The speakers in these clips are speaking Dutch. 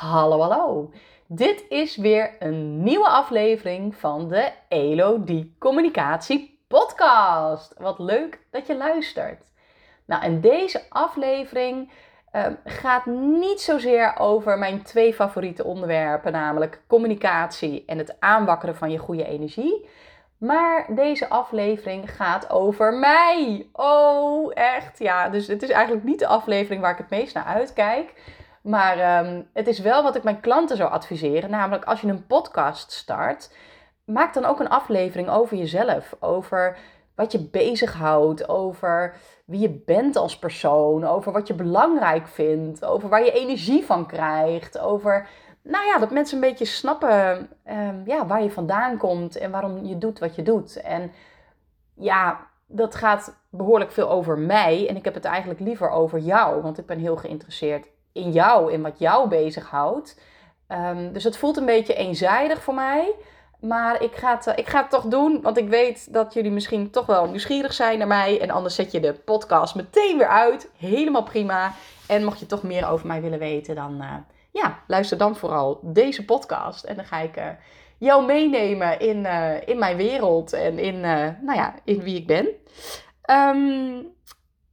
Hallo, hallo. Dit is weer een nieuwe aflevering van de Elodie Communicatie Podcast. Wat leuk dat je luistert. Nou, en deze aflevering ehm, gaat niet zozeer over mijn twee favoriete onderwerpen, namelijk communicatie en het aanwakkeren van je goede energie. Maar deze aflevering gaat over mij. Oh, echt? Ja, dus het is eigenlijk niet de aflevering waar ik het meest naar uitkijk. Maar ehm, het is wel wat ik mijn klanten zou adviseren. Namelijk als je een podcast start, maak dan ook een aflevering over jezelf. Over wat je bezighoudt, over wie je bent als persoon, over wat je belangrijk vindt, over waar je energie van krijgt, over nou ja, dat mensen een beetje snappen ehm, ja, waar je vandaan komt en waarom je doet wat je doet. En ja, dat gaat behoorlijk veel over mij en ik heb het eigenlijk liever over jou, want ik ben heel geïnteresseerd in jou, in wat jou bezighoudt. Um, dus het voelt een beetje eenzijdig voor mij. Maar ik ga, het, eh, ik ga het toch doen, want ik weet dat jullie misschien toch wel nieuwsgierig zijn naar mij. En anders zet je de podcast meteen weer uit. Helemaal prima. En mocht je toch meer over mij willen weten, dan uh, ja, luister dan vooral deze podcast. En dan ga ik uh, jou meenemen in, in mijn wereld en in, nou ja, in wie ik ben. Um,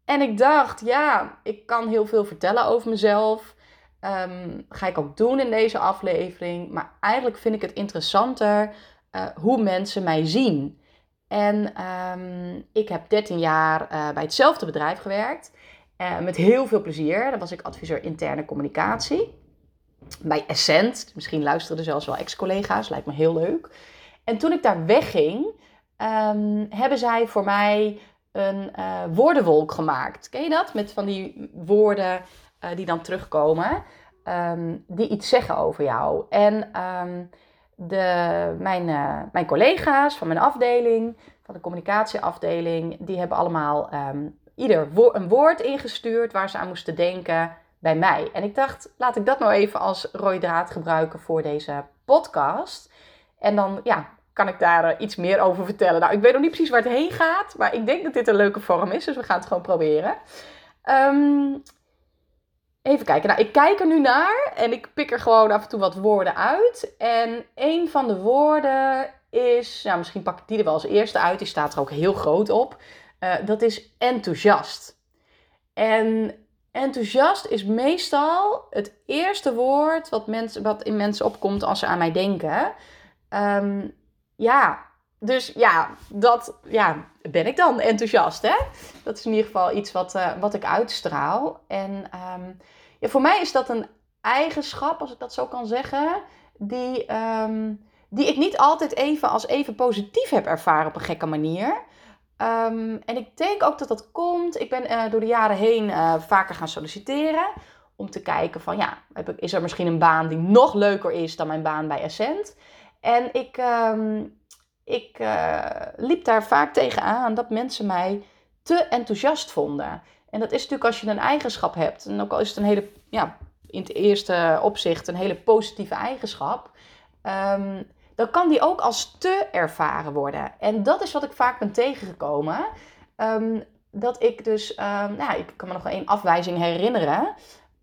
en ik dacht, ja, ik kan heel veel vertellen over mezelf. Um, ga ik ook doen in deze aflevering. Maar eigenlijk vind ik het interessanter uh, hoe mensen mij zien. En um, ik heb 13 jaar uh, bij hetzelfde bedrijf gewerkt. Uh, met heel veel plezier. Daar was ik adviseur interne communicatie. Bij Essent. Misschien luisterden zelfs wel ex-collega's. Lijkt me heel leuk. En toen ik daar wegging, um, hebben zij voor mij een uh, woordenwolk gemaakt. Ken je dat? Met van die woorden uh, die dan terugkomen, um, die iets zeggen over jou. En um, de, mijn, uh, mijn collega's van mijn afdeling, van de communicatieafdeling, die hebben allemaal um, ieder wo een woord ingestuurd waar ze aan moesten denken bij mij. En ik dacht, laat ik dat nou even als rode draad gebruiken voor deze podcast. En dan ja, kan ik daar uh, iets meer over vertellen. Nou, ik weet nog niet precies waar het heen gaat, maar ik denk dat dit een leuke vorm is, dus we gaan het gewoon proberen. Um, even kijken. Nou, ik kijk er nu naar en ik pik er gewoon af en toe wat woorden uit. En een van de woorden is, nou, misschien pak ik die er wel als eerste uit, die staat er ook heel groot op. Uh, dat is enthousiast. En enthousiast is meestal het eerste woord wat, mens, wat in mensen opkomt als ze aan mij denken. Um, ja, dus ja, dat ja, ben ik dan enthousiast. Hè? Dat is in ieder geval iets wat, uh, wat ik uitstraal. En um, ja, voor mij is dat een eigenschap, als ik dat zo kan zeggen, die, um, die ik niet altijd even als even positief heb ervaren op een gekke manier. Um, en ik denk ook dat dat komt. Ik ben uh, door de jaren heen uh, vaker gaan solliciteren. Om te kijken van ja, is er misschien een baan die nog leuker is dan mijn baan bij Ascent. En ik, um, ik uh, liep daar vaak tegenaan dat mensen mij te enthousiast vonden. En dat is natuurlijk als je een eigenschap hebt. En ook al is het een hele, ja, in het eerste opzicht een hele positieve eigenschap. Um, dan kan die ook als te ervaren worden. En dat is wat ik vaak ben tegengekomen. Um, dat ik dus, nou, ik kan me nog één afwijzing herinneren.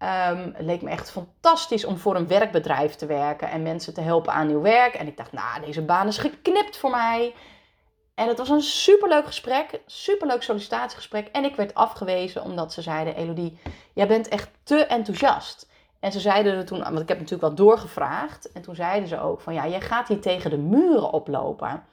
Um, het leek me echt fantastisch om voor een werkbedrijf te werken en mensen te helpen aan nieuw werk. En ik dacht, nou, deze baan is geknipt voor mij. En het was een superleuk gesprek, superleuk sollicitatiegesprek. En ik werd afgewezen omdat ze zeiden, Elodie, jij bent echt te enthousiast. En ze zeiden er toen, want ik heb natuurlijk wel doorgevraagd. En toen zeiden ze ook van, ja, jij gaat hier tegen de muren oplopen.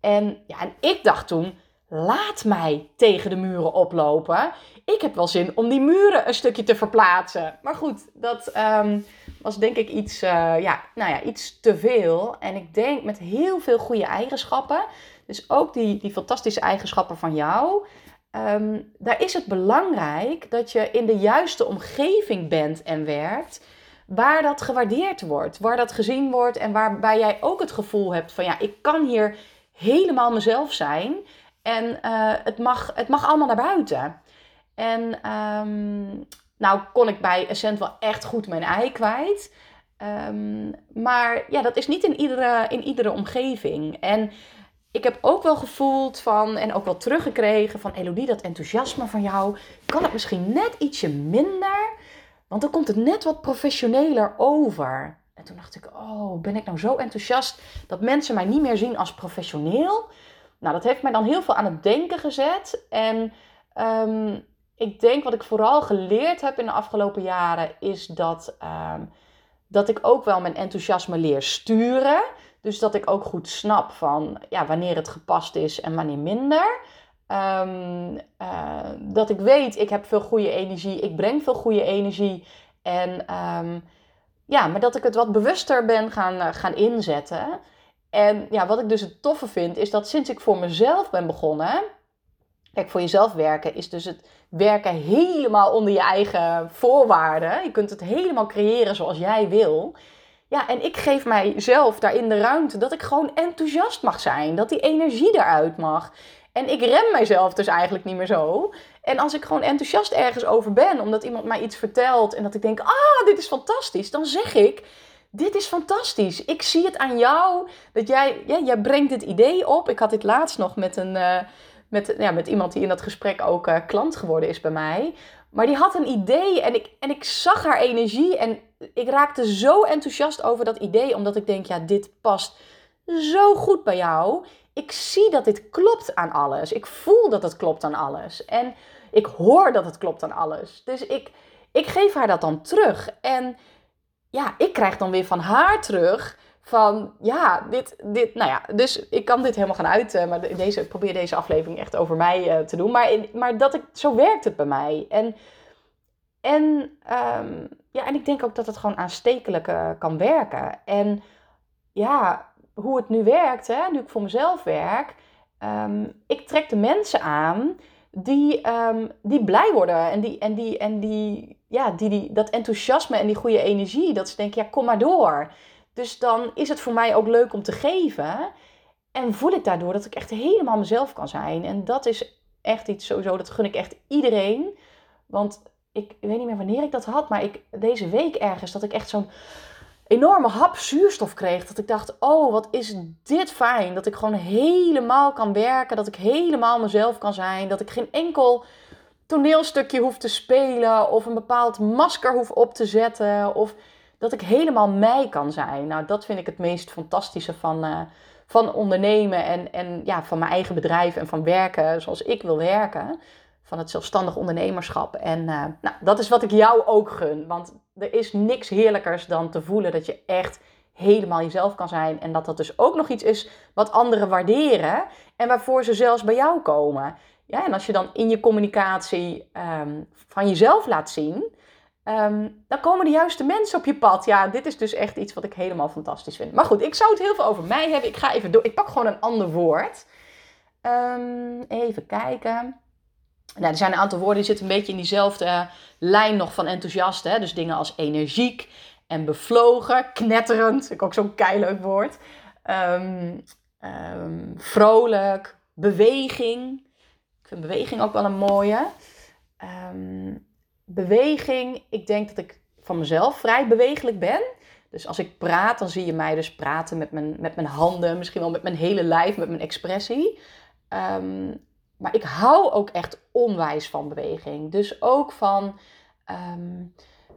En, ja, en ik dacht toen, laat mij tegen de muren oplopen. Ik heb wel zin om die muren een stukje te verplaatsen. Maar goed, dat um, was denk ik iets, uh, ja, nou ja, iets te veel. En ik denk met heel veel goede eigenschappen. Dus ook die, die fantastische eigenschappen van jou. Um, daar is het belangrijk dat je in de juiste omgeving bent en werkt. Waar dat gewaardeerd wordt, waar dat gezien wordt en waarbij jij ook het gevoel hebt van ja, ik kan hier helemaal mezelf zijn. En uh, het, mag, het mag allemaal naar buiten. En um, nou kon ik bij Ascent wel echt goed mijn ei kwijt. Um, maar ja, dat is niet in iedere, in iedere omgeving. En ik heb ook wel gevoeld van, en ook wel teruggekregen van Elodie, dat enthousiasme van jou, kan het misschien net ietsje minder. Want dan komt het net wat professioneler over. En toen dacht ik, oh, ben ik nou zo enthousiast dat mensen mij niet meer zien als professioneel? Nou, dat heeft mij dan heel veel aan het denken gezet. En ehm, ik denk wat ik vooral geleerd heb in de afgelopen jaren is dat, ehm, dat ik ook wel mijn enthousiasme leer sturen. Dus dat ik ook goed snap van ja, wanneer het gepast is en wanneer minder. Um, dat ik weet, ik heb veel goede energie, ik breng veel goede energie. En ja, maar dat ik het wat bewuster ben gaan, uh, gaan inzetten. En ja, wat ik dus het toffe vind, is dat sinds ik voor mezelf ben begonnen. Kijk, voor jezelf werken is dus het werken helemaal onder je eigen voorwaarden. Je kunt het helemaal creëren zoals jij wil. Ja, en ik geef mijzelf daarin de ruimte dat ik gewoon enthousiast mag zijn. Dat die energie eruit mag. En ik rem mijzelf dus eigenlijk niet meer zo. En als ik gewoon enthousiast ergens over ben, omdat iemand mij iets vertelt en dat ik denk, ah, dit is fantastisch, dan zeg ik, dit is fantastisch. Ik zie het aan jou, dat jij, ja, jij brengt dit idee op. Ik had dit laatst nog met, een, uh, met, ja, met iemand die in dat gesprek ook uh, klant geworden is bij mij. Maar die had een idee en ik, en ik zag haar energie en ik raakte zo enthousiast over dat idee, omdat ik denk, ja, dit past zo goed bij jou. Ik zie dat dit klopt aan alles. Ik voel dat het klopt aan alles. En ik hoor dat het klopt aan alles. Dus ik, ik geef haar dat dan terug. En ja, ik krijg dan weer van haar terug van ja, dit, dit, nou ja, dus ik kan dit helemaal gaan uit, maar deze, ik probeer deze aflevering echt over mij uh, te doen. Maar, maar dat ik, zo werkt het bij mij. En, en, um, ja, en ik denk ook dat het gewoon aanstekelijk uh, kan werken. En ja, hoe het nu werkt, hè, nu ik voor mezelf werk, um, ik trek de mensen aan die, um, die blij worden en die, en die, en die, ja, die, die, dat enthousiasme en die goede energie, dat ze denken, ja, kom maar door. Dus dan is het voor mij ook leuk om te geven. En voel ik daardoor dat ik echt helemaal mezelf kan zijn. En dat is echt iets sowieso, dat gun ik echt iedereen. Want ik weet niet meer wanneer ik dat had, maar ik, deze week ergens, dat ik echt zo'n enorme hap zuurstof kreeg. Dat ik dacht, oh, wat is dit fijn. Dat ik gewoon helemaal kan werken. Dat ik helemaal mezelf kan zijn. Dat ik geen enkel toneelstukje hoef te spelen. Of een bepaald masker hoef op te zetten. Of dat ik helemaal mij kan zijn. Nou, dat vind ik het meest fantastische van, uh, van ondernemen. En, en ja, van mijn eigen bedrijf en van werken zoals ik wil werken van het zelfstandig ondernemerschap. En uh, nou, dat is wat ik jou ook gun. Want er is niks heerlijkers dan te voelen dat je echt helemaal jezelf kan zijn. En dat dat dus ook nog iets is wat anderen waarderen. En waarvoor ze zelfs bij jou komen. Ja, en als je dan in je communicatie um, van jezelf laat zien. Um, dan komen de juiste mensen op je pad. Ja, dit is dus echt iets wat ik helemaal fantastisch vind. Maar goed, ik zou het heel veel over mij hebben. Ik ga even door. Ik pak gewoon een ander woord. Um, even kijken. Nou, er zijn een aantal woorden die zitten een beetje in diezelfde lijn nog van enthousiast. Hè? Dus dingen als energiek en bevlogen, knetterend, ik ook zo'n keileuk woord. Vrolijk, beweging. Ik vind beweging ook wel een mooie. Um, beweging, ik denk dat ik van mezelf vrij bewegelijk ben. Dus als ik praat, dan zie je mij dus praten met mijn, met mijn handen, misschien wel met mijn hele lijf, met mijn expressie. Um, maar ik hou ook echt onwijs van beweging. Dus ook van, ehm,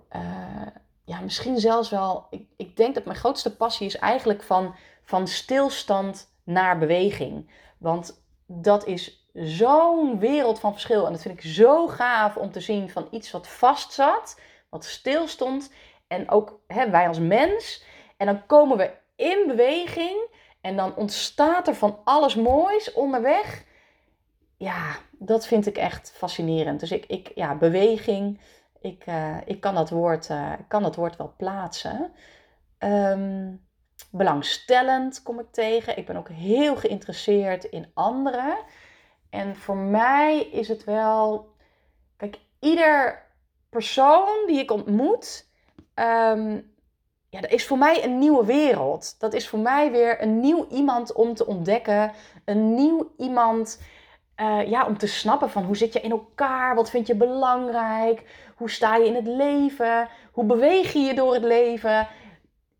eh, ja, misschien zelfs wel, ik, ik denk dat mijn grootste passie is eigenlijk van, van stilstand naar beweging. Want dat is zo'n wereld van verschil. En dat vind ik zo gaaf om te zien van iets wat vast zat, wat stil stond. En ook hè, wij als mens. En dan komen we in beweging en dan ontstaat er van alles moois onderweg ja, dat vind ik echt fascinerend. Dus ik, ik ja, beweging, ik, uh, ik kan, dat woord, uh, kan dat woord wel plaatsen. Um, belangstellend kom ik tegen. Ik ben ook heel geïnteresseerd in anderen. En voor mij is het wel, kijk, ieder persoon die ik ontmoet, um, ja, dat is voor mij een nieuwe wereld. Dat is voor mij weer een nieuw iemand om te ontdekken. Een nieuw iemand uh, ja, om te snappen van hoe zit je in elkaar, wat vind je belangrijk, hoe sta je in het leven, hoe beweeg je je door het leven.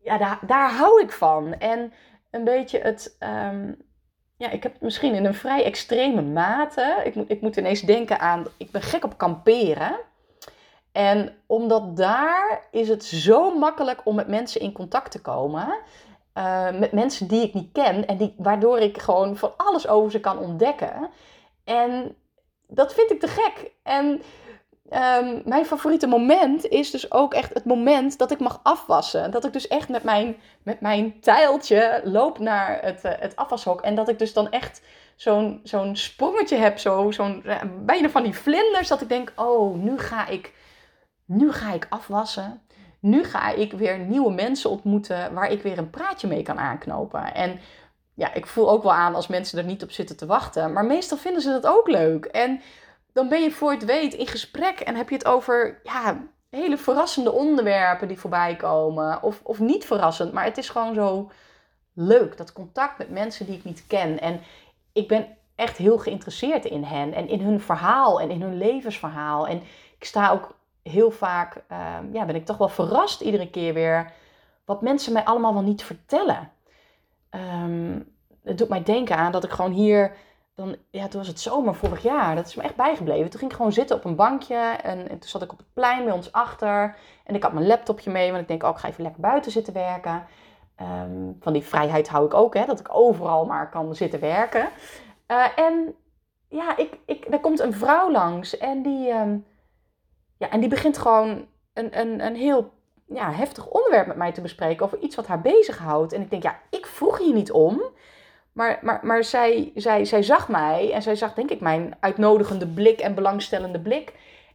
Ja, daar, daar hou ik van. En een beetje het, um, ja, ik heb misschien in een vrij extreme mate. Ik moet, ik moet ineens denken aan, ik ben gek op kamperen. En omdat daar is het zo makkelijk om met mensen in contact te komen. Uh, met mensen die ik niet ken en die, waardoor ik gewoon van alles over ze kan ontdekken. En dat vind ik te gek. En um, mijn favoriete moment is dus ook echt het moment dat ik mag afwassen. Dat ik dus echt met mijn, met mijn tijltje loop naar het, uh, het afwashok. En dat ik dus dan echt zo'n zo'n sprongetje heb, zo, zo'n uh, bijna van die vlinders. Dat ik denk, oh, nu ga ik, nu ga ik afwassen. Nu ga ik weer nieuwe mensen ontmoeten waar ik weer een praatje mee kan aanknopen. En ja, ik voel ook wel aan als mensen er niet op zitten te wachten. Maar meestal vinden ze dat ook leuk. En dan ben je voor het weet in gesprek en heb je het over ja, hele verrassende onderwerpen die voorbij komen. Of, of niet verrassend, maar het is gewoon zo leuk. Dat contact met mensen die ik niet ken. En ik ben echt heel geïnteresseerd in hen en in hun verhaal en in hun levensverhaal. En ik sta ook heel vaak, uh, ja, ben ik toch wel verrast iedere keer weer wat mensen mij allemaal wel niet vertellen. Um, het doet mij denken aan dat ik gewoon hier, ja, toen was het zomer vorig jaar, dat is me echt bijgebleven. Toen ging ik gewoon zitten op een bankje en, en toen zat ik op het plein bij ons achter. En ik had mijn laptopje mee, want ik denk, oh, ik ga even lekker buiten zitten werken. Um, van die vrijheid hou ik ook, hè, dat ik overal maar kan zitten werken. Uh, en ja, ik, ik, er komt een vrouw langs en die, um, ja, en die begint gewoon een, een, een heel ja, heftig onderwerp met mij te bespreken over iets wat haar bezighoudt. En ik denk, ja, ik vroeg hier niet om. Maar, maar, maar zij, zij, zij zag mij en zij zag, denk ik, mijn uitnodigende blik en belangstellende blik.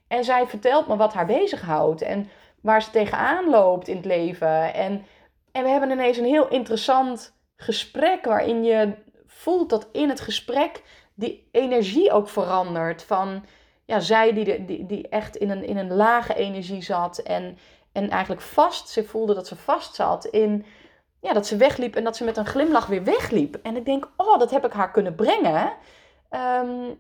En zij vertelt me wat haar bezighoudt en waar ze tegenaan loopt in het leven. En, en we hebben ineens een heel interessant gesprek waarin je voelt dat in het gesprek die energie ook verandert. Van ja, zij die, die, die echt in een, in een lage energie zat en, en eigenlijk vast, ze voelde dat ze vast zat in ja, dat ze wegliep en dat ze met een glimlach weer wegliep. En ik denk, oh, dat heb ik haar kunnen brengen. Um,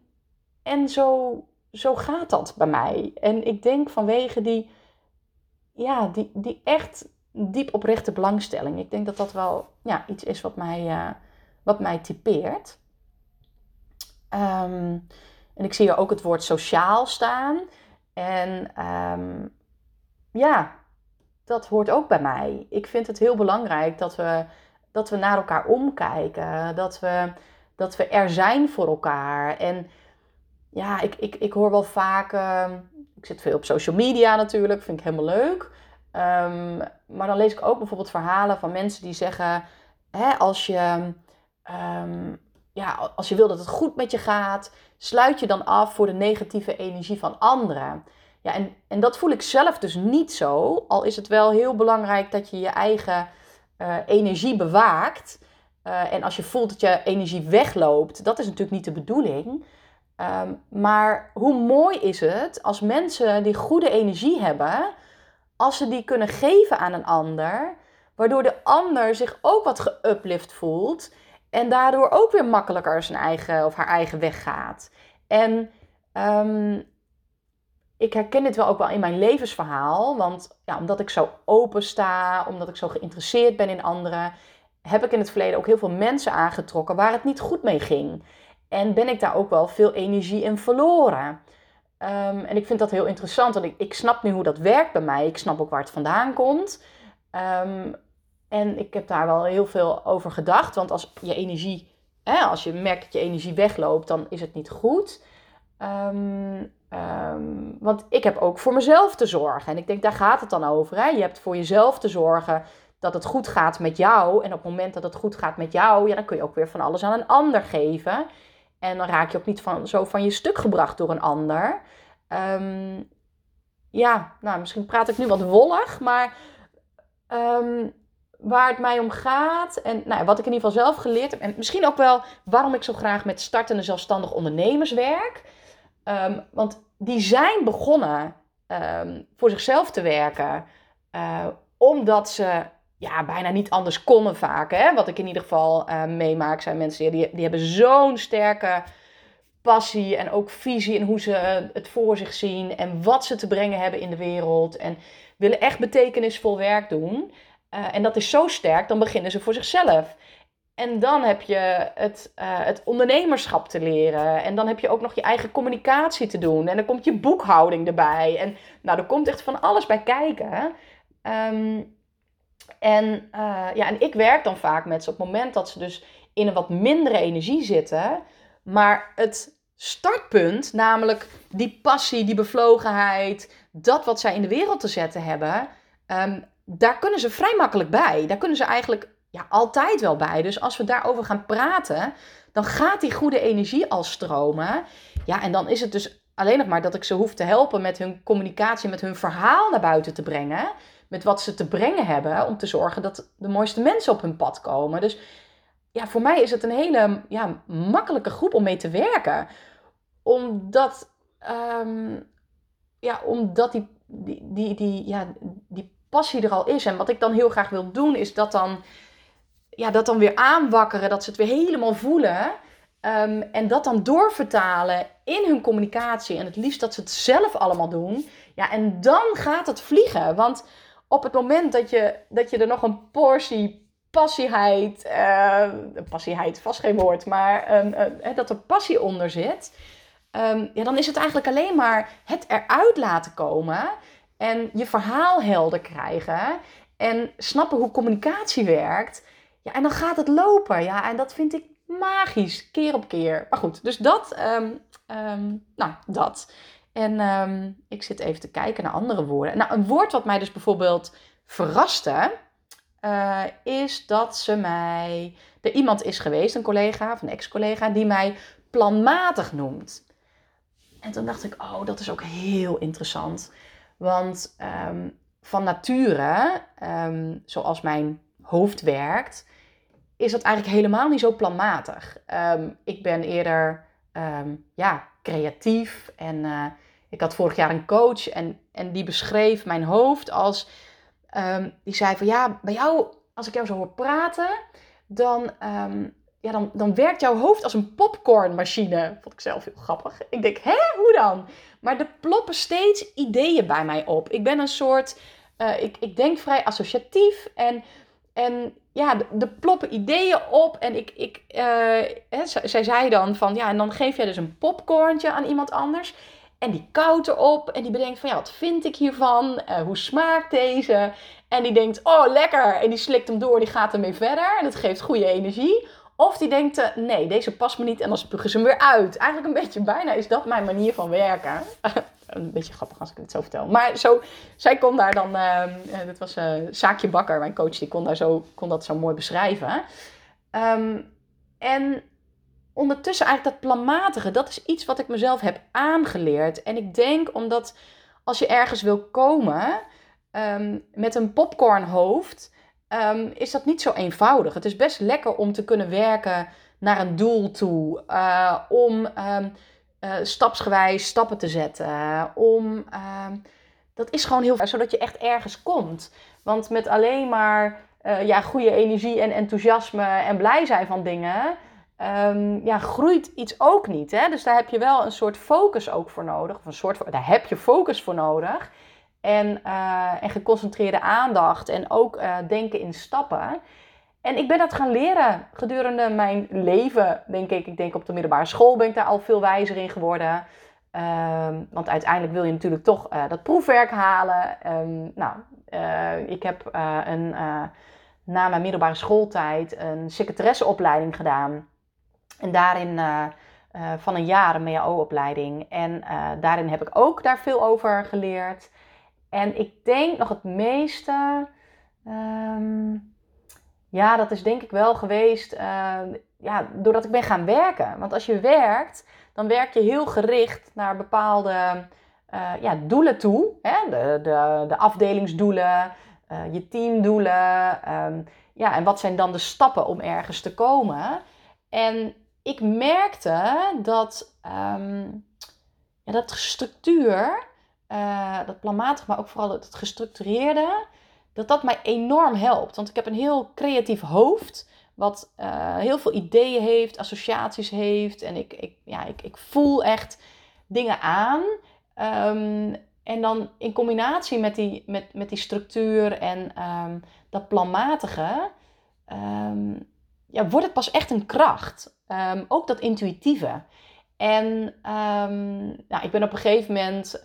en zo, zo gaat dat bij mij. En ik denk vanwege die, ja, die, die echt diep oprechte belangstelling. Ik denk dat dat wel ja, iets is wat mij, uh, wat mij typeert. Um, en ik zie hier ook het woord sociaal staan. En um, ja, dat hoort ook bij mij. Ik vind het heel belangrijk dat we, dat we naar elkaar omkijken. Dat we, dat we er zijn voor elkaar. En ja, ik, ik, ik hoor wel vaak. Uh, ik zit veel op social media natuurlijk, vind ik helemaal leuk. Um, maar dan lees ik ook bijvoorbeeld verhalen van mensen die zeggen: hè, als, je, um, ja, als je wil dat het goed met je gaat, sluit je dan af voor de negatieve energie van anderen. Ja, en, en dat voel ik zelf dus niet zo. Al is het wel heel belangrijk dat je je eigen uh, energie bewaakt. Uh, en als je voelt dat je energie wegloopt, dat is natuurlijk niet de bedoeling. Um, maar hoe mooi is het als mensen die goede energie hebben, als ze die kunnen geven aan een ander, waardoor de ander zich ook wat geuplift voelt en daardoor ook weer makkelijker zijn eigen of haar eigen weg gaat. En um, ik herken dit wel ook wel in mijn levensverhaal. Want ja, omdat ik zo open sta, omdat ik zo geïnteresseerd ben in anderen, heb ik in het verleden ook heel veel mensen aangetrokken waar het niet goed mee ging. En ben ik daar ook wel veel energie in verloren. Um, en ik vind dat heel interessant, want ik, ik snap nu hoe dat werkt bij mij. Ik snap ook waar het vandaan komt. Um, en ik heb daar wel heel veel over gedacht. Want als je energie, hè, als je merkt dat je energie wegloopt, dan is het niet goed. Um, Um, want ik heb ook voor mezelf te zorgen. En ik denk, daar gaat het dan over. Hè? Je hebt voor jezelf te zorgen dat het goed gaat met jou. En op het moment dat het goed gaat met jou, ja, dan kun je ook weer van alles aan een ander geven. En dan raak je ook niet van, zo van je stuk gebracht door een ander. Um, ja, nou, misschien praat ik nu wat wollig, maar um, waar het mij om gaat en nou, wat ik in ieder geval zelf geleerd heb. En misschien ook wel waarom ik zo graag met startende zelfstandig ondernemers werk. Um, want die zijn begonnen um, voor zichzelf te werken, uh, omdat ze ja, bijna niet anders konden vaak. Hè? Wat ik in ieder geval uh, meemaak, zijn mensen die, die hebben zo'n sterke passie en ook visie in hoe ze het voor zich zien en wat ze te brengen hebben in de wereld. En willen echt betekenisvol werk doen. En dat is zo sterk, dan beginnen ze voor zichzelf. En dan heb je het, uh, het ondernemerschap te leren. En dan heb je ook nog je eigen communicatie te doen. En dan komt je boekhouding erbij. En nou, er komt echt van alles bij kijken. Um, en, uh, ja, en ik werk dan vaak met ze op het moment dat ze dus in een wat mindere energie zitten. Maar het startpunt, namelijk die passie, die bevlogenheid, dat wat zij in de wereld te zetten hebben, um, daar kunnen ze vrij makkelijk bij. Daar kunnen ze eigenlijk ja, altijd wel bij. Dus als we daarover gaan praten, dan gaat die goede energie al stromen. Ja, en dan is het dus alleen nog maar dat ik ze hoef te helpen met hun communicatie, met hun verhaal naar buiten te brengen. Met wat ze te brengen hebben, om te zorgen dat de mooiste mensen op hun pad komen. Dus ja, voor mij is het een hele ja, makkelijke groep om mee te werken. Omdat, um, ja, omdat die, die, die, die, ja, die passie er al is. En wat ik dan heel graag wil doen, is dat dan, ja, dat dan weer aanwakkeren. Dat ze het weer helemaal voelen. Um, en dat dan doorvertalen in hun communicatie. En het liefst dat ze het zelf allemaal doen. Ja, en dan gaat het vliegen. Want op het moment dat je, dat je er nog een portie passieheid, uh, passieheid, vast geen woord, maar uh, uh, dat er passie onder zit, ja, dan is het eigenlijk alleen maar het eruit laten komen en je verhaal helder krijgen en snappen hoe communicatie werkt. Ja, en dan gaat het lopen. Ja, en dat vind ik magisch, keer op keer. Maar goed, dus dat, um, um, nou, dat. En um, ik zit even te kijken naar andere woorden. Nou, een woord wat mij dus bijvoorbeeld verraste, uh, is dat ze mij. Er iemand is geweest, een collega of een ex-collega, die mij planmatig noemt. En toen dacht ik, oh, dat is ook heel interessant. Want van nature, zoals mijn hoofd werkt, is dat eigenlijk helemaal niet zo planmatig. ik ben eerder ja, creatief en. Uh, ik had vorig jaar een coach en, en die beschreef mijn hoofd als. Um, die zei van ja, bij jou, als ik jou zo hoor praten, dan, ja, dan, dan werkt jouw hoofd als een popcornmachine. Vond ik zelf heel grappig. Ik denk, hè, hoe dan? Maar er ploppen steeds ideeën bij mij op. Ik ben een soort. Uh, ik, ik denk vrij associatief en. En ja, er ploppen ideeën op. En ik, ik, hè, zij zei dan van ja, en dan geef jij dus een popcornje aan iemand anders. En die koudt erop en die bedenkt van ja, wat vind ik hiervan? Uh, hoe smaakt deze? En die denkt, oh lekker. En die slikt hem door, die gaat ermee verder. En het geeft goede energie. Of die denkt, uh, nee, deze past me niet. En dan spugen ze hem weer uit. Eigenlijk een beetje, bijna is dat mijn manier van werken. een beetje grappig als ik het zo vertel. Maar zo, zij kon daar dan, uh, dat was Saakje Bakker, mijn coach, die kon, daar zo, kon dat zo mooi beschrijven. Um, en ondertussen eigenlijk dat planmatige, dat is iets wat ik mezelf heb aangeleerd. En ik denk omdat als je ergens wil komen um, met een popcornhoofd, um, is dat niet zo eenvoudig. Het is best lekker om te kunnen werken naar een doel toe, uh, om uh, stapsgewijs stappen te zetten, om dat is gewoon heel fijn, zodat je echt ergens komt. Want met alleen maar uh, ja, goede energie en enthousiasme en blij zijn van dingen, um, ja, groeit iets ook niet. Hè? Dus daar heb je wel een soort focus ook voor nodig. Of een soort, daar heb je focus voor nodig. En, uh, en geconcentreerde aandacht. En ook denken in stappen. En ik ben dat gaan leren gedurende mijn leven, denk ik. Ik denk op de middelbare school ben ik daar al veel wijzer in geworden. Um, want uiteindelijk wil je natuurlijk toch uh, dat proefwerk halen. Um, nou, ik heb een, na mijn middelbare schooltijd een secretaresseopleiding gedaan. En daarin van een jaar een MAO-opleiding. En daarin heb ik ook daar veel over geleerd. En ik denk nog het meeste. Um, ja, dat is denk ik wel geweest. ja, doordat ik ben gaan werken. Want als je werkt, dan werk je heel gericht naar bepaalde ja, doelen toe. Hè? De, de, de afdelingsdoelen, je teamdoelen. Um, ja, en wat zijn dan de stappen om ergens te komen? En ik merkte dat, um, ja, dat structuur, uh, dat planmatig, maar ook vooral het gestructureerde, dat dat mij enorm helpt. Want ik heb een heel creatief hoofd, wat uh, heel veel ideeën heeft, associaties heeft. En ik, ik, ja, ik, ik voel echt dingen aan. Um, en dan in combinatie met die, met, met die structuur en um, dat planmatige, ja, wordt het pas echt een kracht. Ehm, ook dat intuïtieve. En nou, ik ben op een gegeven moment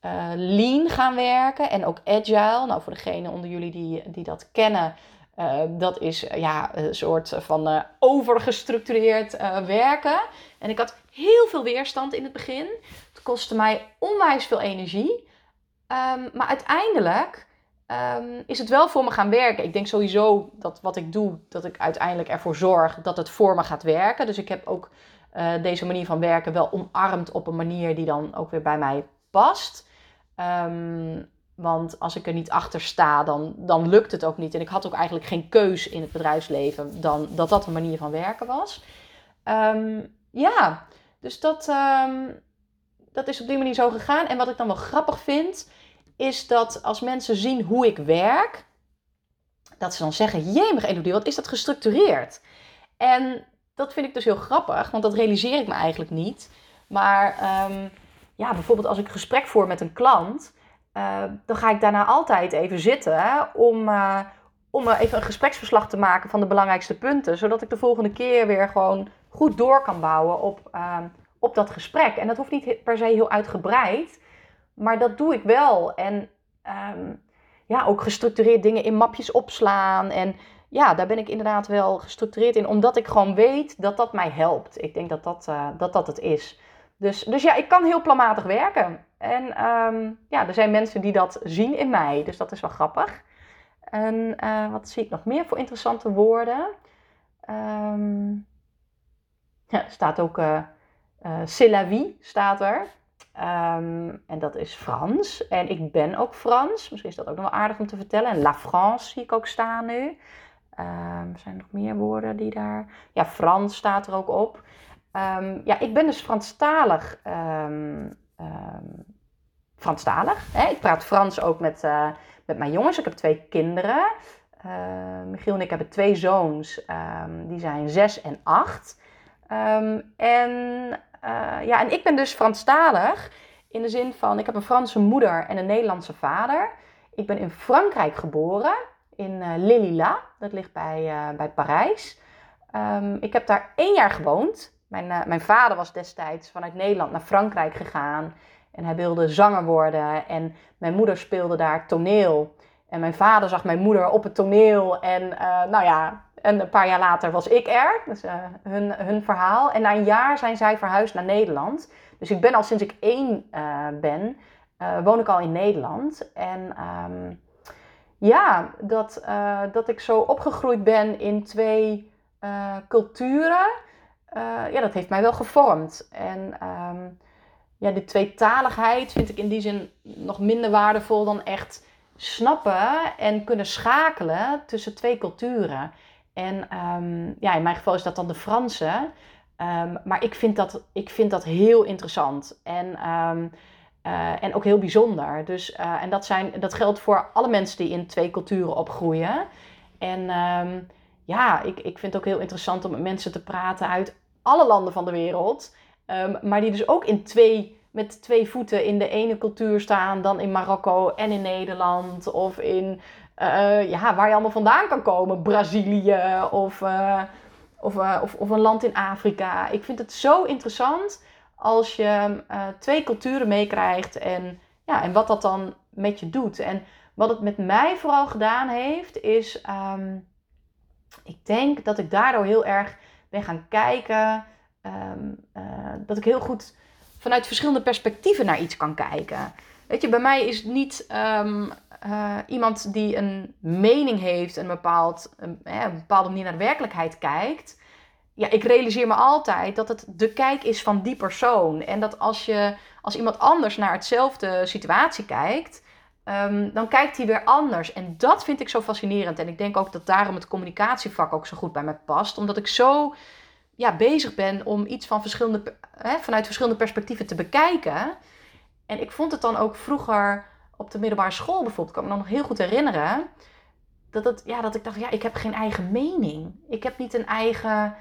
um, lean gaan werken en ook agile. Nou, voor degenen onder jullie die, die dat kennen, uh, dat is ja, een soort van uh, overgestructureerd werken. En ik had heel veel weerstand in het begin. Het kostte mij onwijs veel energie. maar uiteindelijk um, is het wel voor me gaan werken. Ik denk sowieso dat wat ik doe, dat ik uiteindelijk ervoor zorg dat het voor me gaat werken. Dus ik heb ook deze manier van werken wel omarmd op een manier die dan ook weer bij mij past. Um, want als ik er niet achter sta, dan, dan lukt het ook niet. En ik had ook eigenlijk geen keus in het bedrijfsleven dan dat dat een manier van werken was. Um, ja, dus dat, um, dat is op die manier zo gegaan. En wat ik dan wel grappig vind, is dat als mensen zien hoe ik werk, dat ze dan zeggen: Jemig, Elodie, wat is dat gestructureerd? En dat vind ik dus heel grappig, want dat realiseer ik me eigenlijk niet. Maar ja, bijvoorbeeld als ik een gesprek voer met een klant, uh, dan ga ik daarna altijd even zitten om, uh, om even een gespreksverslag te maken van de belangrijkste punten, zodat ik de volgende keer weer gewoon goed door kan bouwen op, uh, op dat gesprek. En dat hoeft niet per se heel uitgebreid. Maar dat doe ik wel. En um, ja, ook gestructureerd dingen in mapjes opslaan. En ja, daar ben ik inderdaad wel gestructureerd in, omdat ik gewoon weet dat dat mij helpt. Ik denk dat dat, uh, dat, dat het is. Dus, dus ja, ik kan heel planmatig werken. En um, ja, er zijn mensen die dat zien in mij. Dus dat is wel grappig. En uh, wat zie ik nog meer voor interessante woorden? Um, ja, er staat ook uh, uh, c'est la vie, staat er. Um, en dat is Frans. En ik ben ook Frans. Misschien is dat ook nog wel aardig om te vertellen. En La France zie ik ook staan nu. Um, zijn er nog meer woorden die daar... Ja, Frans staat er ook op. Um, ja, ik ben dus Franstalig. Franstalig. Hè? Ik praat Frans ook met, uh, met mijn jongens. Ik heb twee kinderen. Uh, Michiel en ik hebben twee zoons. die zijn zes en acht. en uh, ja, en ik ben dus Franstalig in de zin van, ik heb een Franse moeder en een Nederlandse vader. Ik ben in Frankrijk geboren, in uh, Lilila, dat ligt bij, bij Parijs. Um, ik heb daar één jaar gewoond. Mijn, mijn vader was destijds vanuit Nederland naar Frankrijk gegaan. En hij wilde zanger worden. En mijn moeder speelde daar toneel. En mijn vader zag mijn moeder op het toneel. En nou ja, en een paar jaar later was ik er, dus uh, hun, hun verhaal. En na een jaar zijn zij verhuisd naar Nederland. Dus ik ben al sinds ik één ben, woon ik al in Nederland. En um, ja, dat, dat ik zo opgegroeid ben in twee culturen, ja, dat heeft mij wel gevormd. En um, ja, die tweetaligheid vind ik in die zin nog minder waardevol dan echt snappen en kunnen schakelen tussen twee culturen. En um, ja, in mijn geval is dat dan de Franse. Um, maar ik vind, dat, ik vind dat heel interessant. En, uh, en ook heel bijzonder. Dus, uh, en dat, zijn, dat geldt voor alle mensen die in twee culturen opgroeien. En ja, ik, ik vind het ook heel interessant om met mensen te praten uit alle landen van de wereld. maar die dus ook in twee, met twee voeten in de ene cultuur staan dan in Marokko en in Nederland. Of in uh, ja, waar je allemaal vandaan kan komen. Brazilië of, uh, of, uh, of, of, een land in Afrika. Ik vind het zo interessant als je twee culturen meekrijgt en, ja, en wat dat dan met je doet. En wat het met mij vooral gedaan heeft, is um, ik denk dat ik daardoor heel erg ben gaan kijken. Um, dat ik heel goed vanuit verschillende perspectieven naar iets kan kijken. Weet je, bij mij is niet um, uh, iemand die een mening heeft, een, bepaald, een, een bepaalde manier naar de werkelijkheid kijkt. Ja, ik realiseer me altijd dat het de kijk is van die persoon. En dat als, je, als iemand anders naar hetzelfde situatie kijkt, um, dan kijkt hij weer anders. En dat vind ik zo fascinerend. En ik denk ook dat daarom het communicatievak ook zo goed bij mij past. Omdat ik zo ja, bezig ben om iets van verschillende, hè, vanuit verschillende perspectieven te bekijken. En ik vond het dan ook vroeger op de middelbare school bijvoorbeeld, kan ik me nog heel goed herinneren. Dat, het, ja, dat ik dacht, ja, ik heb geen eigen mening. Ik heb niet een eigen.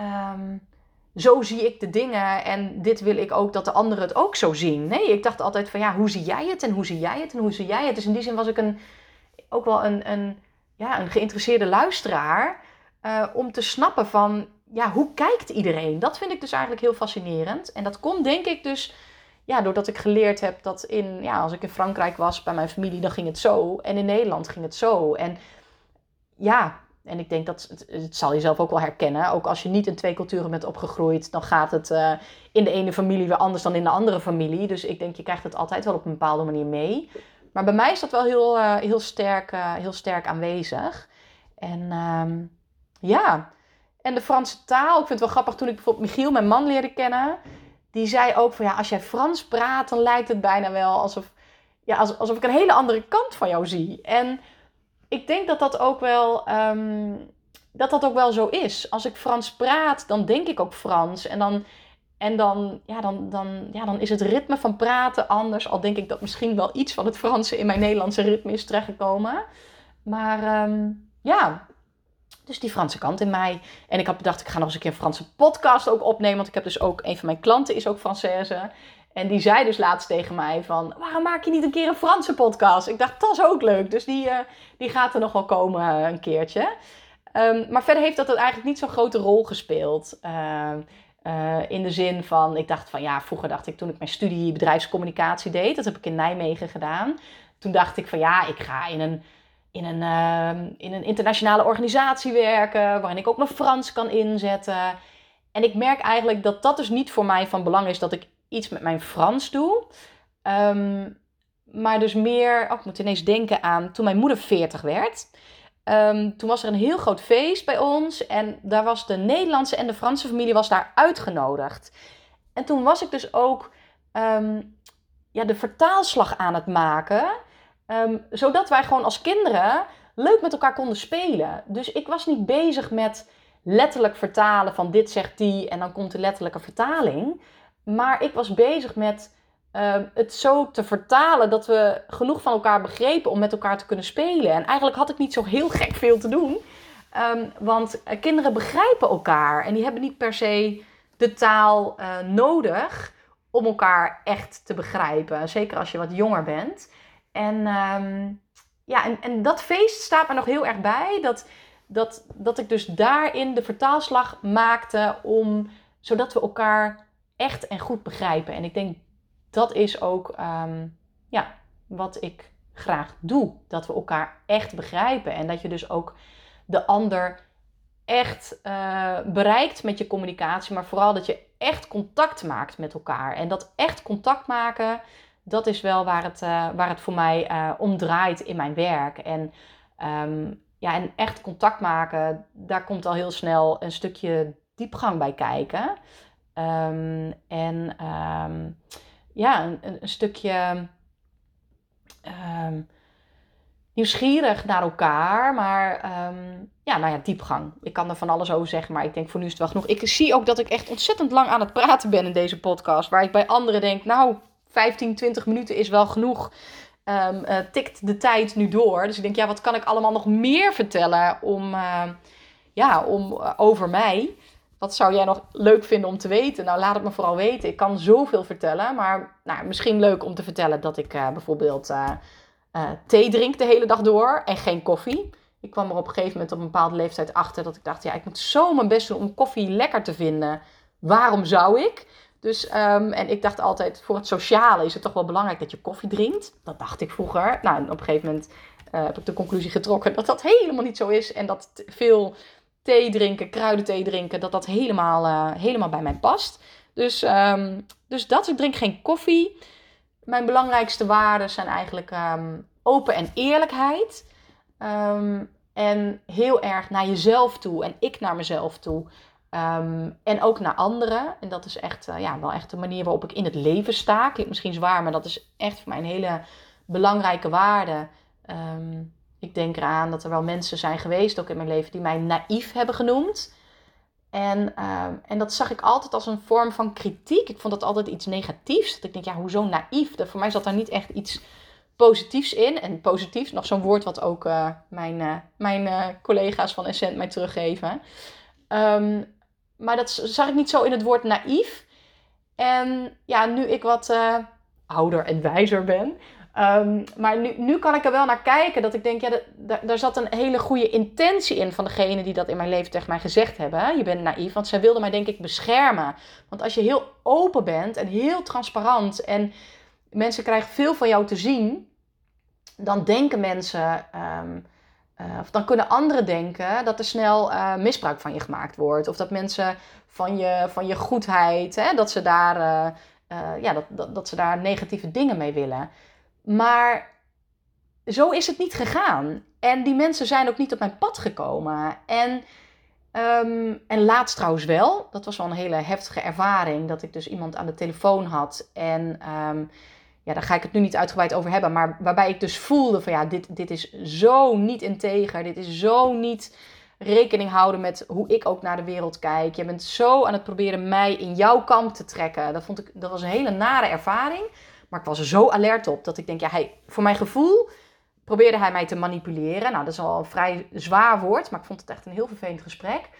Um, zo zie ik de dingen en dit wil ik ook dat de anderen het ook zo zien. Nee, ik dacht altijd van ja, hoe zie jij het en hoe zie jij het en hoe zie jij het? Dus in die zin was ik een, ook wel een, een, ja, een geïnteresseerde luisteraar. eh, om te snappen van, ja, hoe kijkt iedereen? Dat vind ik dus eigenlijk heel fascinerend. En dat komt denk ik dus, ja, doordat ik geleerd heb dat in, ja, als ik in Frankrijk was bij mijn familie, dan ging het zo. En in Nederland ging het zo. En ja, en ik denk dat het, zal je zelf ook wel herkennen. Ook als je niet in twee culturen bent opgegroeid, dan gaat het uh, in de ene familie weer anders dan in de andere familie. Dus ik denk, je krijgt het altijd wel op een bepaalde manier mee. Maar bij mij is dat wel heel, uh, heel, sterk, uh, heel sterk aanwezig. En um, ja, en de Franse taal. Ik vind het wel grappig toen ik bijvoorbeeld Michiel, mijn man, leerde kennen. Die zei ook van ja, als jij Frans praat, dan lijkt het bijna wel alsof, ja, alsof ik een hele andere kant van jou zie. En ik denk dat dat ook wel, um, dat dat ook wel zo is. Als ik Frans praat, dan denk ik ook Frans. En dan, en dan, ja, dan, dan, ja, dan is het ritme van praten anders. Al denk ik dat misschien wel iets van het Franse in mijn Nederlandse ritme is terechtgekomen. Maar um, ja, dus die Franse kant in mij. En ik had bedacht, ik ga nog eens een keer een Franse podcast ook opnemen. Want ik heb dus ook, een van mijn klanten is ook Française. En die zei dus laatst tegen mij van, waarom maak je niet een keer een Franse podcast? Ik dacht, dat is ook leuk. Dus die, uh, die gaat er nog wel komen uh, een keertje. Um, maar verder heeft dat eigenlijk niet zo'n grote rol gespeeld. Uh, in de zin van, ik dacht van, ja, vroeger dacht ik toen ik mijn studie bedrijfscommunicatie deed. Dat heb ik in Nijmegen gedaan. Toen dacht ik van, ja, ik ga in een in een, uh, in een internationale organisatie werken, waarin ik ook mijn Frans kan inzetten. En ik merk eigenlijk dat dat dus niet voor mij van belang is dat ik iets met mijn Frans doe. Um, maar dus meer, oh, ik moet ineens denken aan toen mijn moeder 40 werd. Um, toen was er een heel groot feest bij ons en daar was de Nederlandse en de Franse familie was daar uitgenodigd. En toen was ik dus ook um, ja, de vertaalslag aan het maken. Zodat wij gewoon als kinderen leuk met elkaar konden spelen. Dus ik was niet bezig met letterlijk vertalen van dit zegt die en dan komt de letterlijke vertaling. Maar ik was bezig met um, het zo te vertalen dat we genoeg van elkaar begrepen om met elkaar te kunnen spelen. En eigenlijk had ik niet zo heel gek veel te doen. Um, want uh, kinderen begrijpen elkaar en die hebben niet per se de taal uh, nodig om elkaar echt te begrijpen. Zeker als je wat jonger bent. En, um, ja, en, en dat feest staat me nog heel erg bij. Dat, dat, dat ik dus daarin de vertaalslag maakte om, zodat we elkaar echt en goed begrijpen. En ik denk dat is ook um, ja, wat ik graag doe. Dat we elkaar echt begrijpen. En dat je dus ook de ander echt uh, bereikt met je communicatie. Maar vooral dat je echt contact maakt met elkaar. En dat echt contact maken dat is wel waar het, uh, waar het voor mij uh, om draait in mijn werk. En, um, ja, en echt contact maken, daar komt al heel snel een stukje diepgang bij kijken. Um, en um, ja, een, een stukje nieuwsgierig naar elkaar, maar ja, nou ja, diepgang. Ik kan er van alles over zeggen, maar ik denk voor nu is het wel genoeg. Ik zie ook dat ik echt ontzettend lang aan het praten ben in deze podcast, waar ik bij anderen denk, nou 15, 20 minuten is wel genoeg. Uh, tikt de tijd nu door. Dus ik denk, ja, wat kan ik allemaal nog meer vertellen om, ja, om, uh, over mij? Wat zou jij nog leuk vinden om te weten? Nou, laat het me vooral weten. Ik kan zoveel vertellen, maar nou, misschien leuk om te vertellen dat ik bijvoorbeeld thee drink de hele dag door en geen koffie. Ik kwam er op een gegeven moment op een bepaalde leeftijd achter dat ik dacht, ja, ik moet zo mijn best doen om koffie lekker te vinden. Waarom zou ik? Dus, um, en ik dacht altijd, voor het sociale is het toch wel belangrijk dat je koffie drinkt. Dat dacht ik vroeger. Nou, op een gegeven moment heb ik de conclusie getrokken dat dat helemaal niet zo is. En dat veel thee drinken, kruidenthee drinken, dat dat helemaal, uh, helemaal bij mij past. Dus, um, dus dat, ik drink geen koffie. Mijn belangrijkste waarden zijn eigenlijk um, open en eerlijkheid. en heel erg naar jezelf toe en ik naar mezelf toe. En ook naar anderen. En dat is echt, uh, ja, wel echt de manier waarop ik in het leven sta. Klinkt misschien zwaar, maar dat is echt voor mij een hele belangrijke waarde. Ik denk eraan dat er wel mensen zijn geweest, ook in mijn leven, die mij naïef hebben genoemd. En, um, en dat zag ik altijd als een vorm van kritiek. Ik vond dat altijd iets negatiefs. Dat ik denk, ja, hoezo naïef? Dat, voor mij zat daar niet echt iets positiefs in. En positief, nog zo'n woord wat ook uh, mijn, uh, mijn uh, collega's van Essent mij teruggeven. Um, maar dat zag ik niet zo in het woord naïef. En ja, nu ik wat ouder en wijzer ben, Ehm, maar nu, nu kan ik er wel naar kijken dat ik denk, ja, daar zat een hele goede intentie in van degene die dat in mijn leven tegen mij gezegd hebben. Je bent naïef, want zij wilde mij denk ik beschermen. Want als je heel open bent en heel transparant en mensen krijgen veel van jou te zien, dan denken mensen, ehm, eh, of dan kunnen anderen denken dat er snel uh, misbruik van je gemaakt wordt. Of dat mensen van je, van je goedheid, hè, dat, ze daar, uh, ja, dat, dat, dat ze daar negatieve dingen mee willen. Maar zo is het niet gegaan. En die mensen zijn ook niet op mijn pad gekomen. En, um, en laatst trouwens wel. Dat was wel een hele heftige ervaring. Dat ik dus iemand aan de telefoon had. En um, ja, daar ga ik het nu niet uitgebreid over hebben. Maar waarbij ik dus voelde van ja, dit, dit is zo niet integer. Dit is zo niet rekening houden met hoe ik ook naar de wereld kijk. Je bent zo aan het proberen mij in jouw kamp te trekken. Dat, vond ik, dat was een hele nare ervaring. Maar ik was er zo alert op dat ik denk, ja, hij, voor mijn gevoel probeerde hij mij te manipuleren. Nou, dat is al een vrij zwaar woord, maar ik vond het echt een heel vervelend gesprek.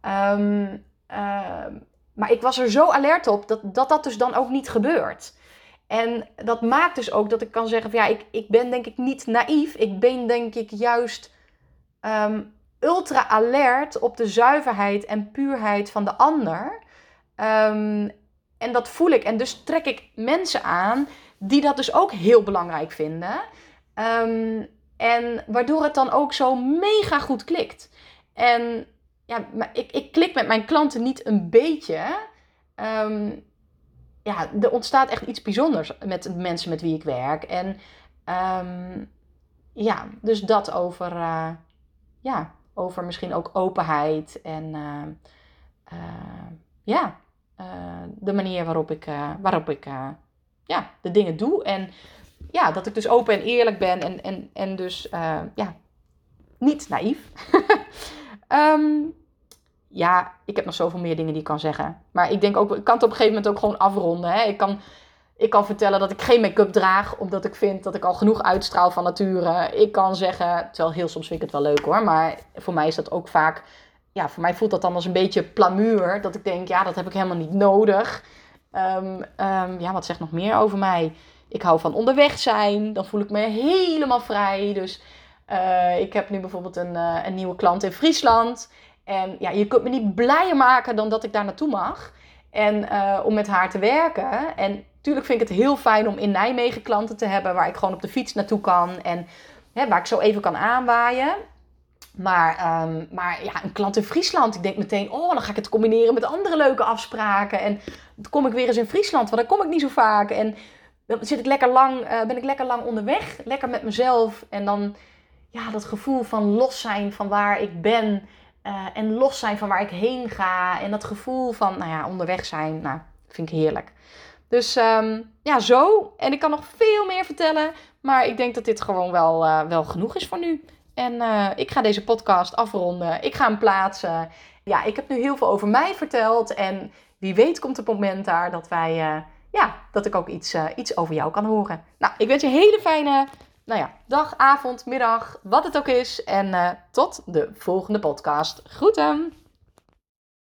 Ehm, ehm, maar ik was er zo alert op dat, dat dat dus dan ook niet gebeurt. En dat maakt dus ook dat ik kan zeggen van ja, ik, ik ben denk ik niet naïef. Ik ben denk ik juist ehm, ultra alert op de zuiverheid en puurheid van de ander. En dat voel ik. En dus trek ik mensen aan die dat dus ook heel belangrijk vinden. Ehm, en waardoor het dan ook zo mega goed klikt. En ja, maar ik, ik klik met mijn klanten niet een beetje. Ehm, ja, er ontstaat echt iets bijzonders met mensen met wie ik werk. En um, ja, dus dat over, uh, ja, over misschien ook openheid en uh, uh, ja, de manier waarop ik, waarop ik ja, de dingen doe. En ja, dat ik dus open en eerlijk ben en, en, en dus ja, niet naïef. um, ja, ik heb nog zoveel meer dingen die ik kan zeggen. Maar ik denk ook, ik kan het op een gegeven moment ook gewoon afronden. Hè? Ik, kan, ik kan vertellen dat ik geen make-up draag, omdat ik vind dat ik al genoeg uitstraal van nature. Ik kan zeggen, terwijl heel soms vind ik het wel leuk hoor, maar voor mij is dat ook vaak ja, voor mij voelt dat dan als een beetje plamuur. Dat ik denk, ja, dat heb ik helemaal niet nodig. Um, um, ja, wat zegt nog meer over mij? Ik hou van onderweg zijn. Dan voel ik me helemaal vrij. Dus uh, ik heb nu bijvoorbeeld een, uh, een nieuwe klant in Friesland. En ja, je kunt me niet blijer maken dan dat ik daar naartoe mag. En uh, om met haar te werken. En natuurlijk vind ik het heel fijn om in Nijmegen klanten te hebben. Waar ik gewoon op de fiets naartoe kan. En hè, waar ik zo even kan aanwaaien. Maar, um, maar ja, een klant in Friesland. Ik denk meteen, oh, dan ga ik het combineren met andere leuke afspraken. En dan kom ik weer eens in Friesland, want dan kom ik niet zo vaak. En dan zit ik lekker lang, uh, ben ik lekker lang onderweg, lekker met mezelf. En dan, ja, dat gevoel van los zijn van waar ik ben. Uh, en los zijn van waar ik heen ga. En dat gevoel van, nou ja, onderweg zijn, nou, vind ik heerlijk. Dus um, ja, zo. En ik kan nog veel meer vertellen. Maar ik denk dat dit gewoon wel, uh, wel genoeg is voor nu. En uh, ik ga deze podcast afronden. Ik ga hem plaatsen. Ja, ik heb nu heel veel over mij verteld. En wie weet komt het moment daar dat wij, uh, ja, dat ik ook iets, uh, iets over jou kan horen. Nou, ik wens je een hele fijne, nou ja, dag, avond, middag, wat het ook is. En tot de volgende podcast. Groeten!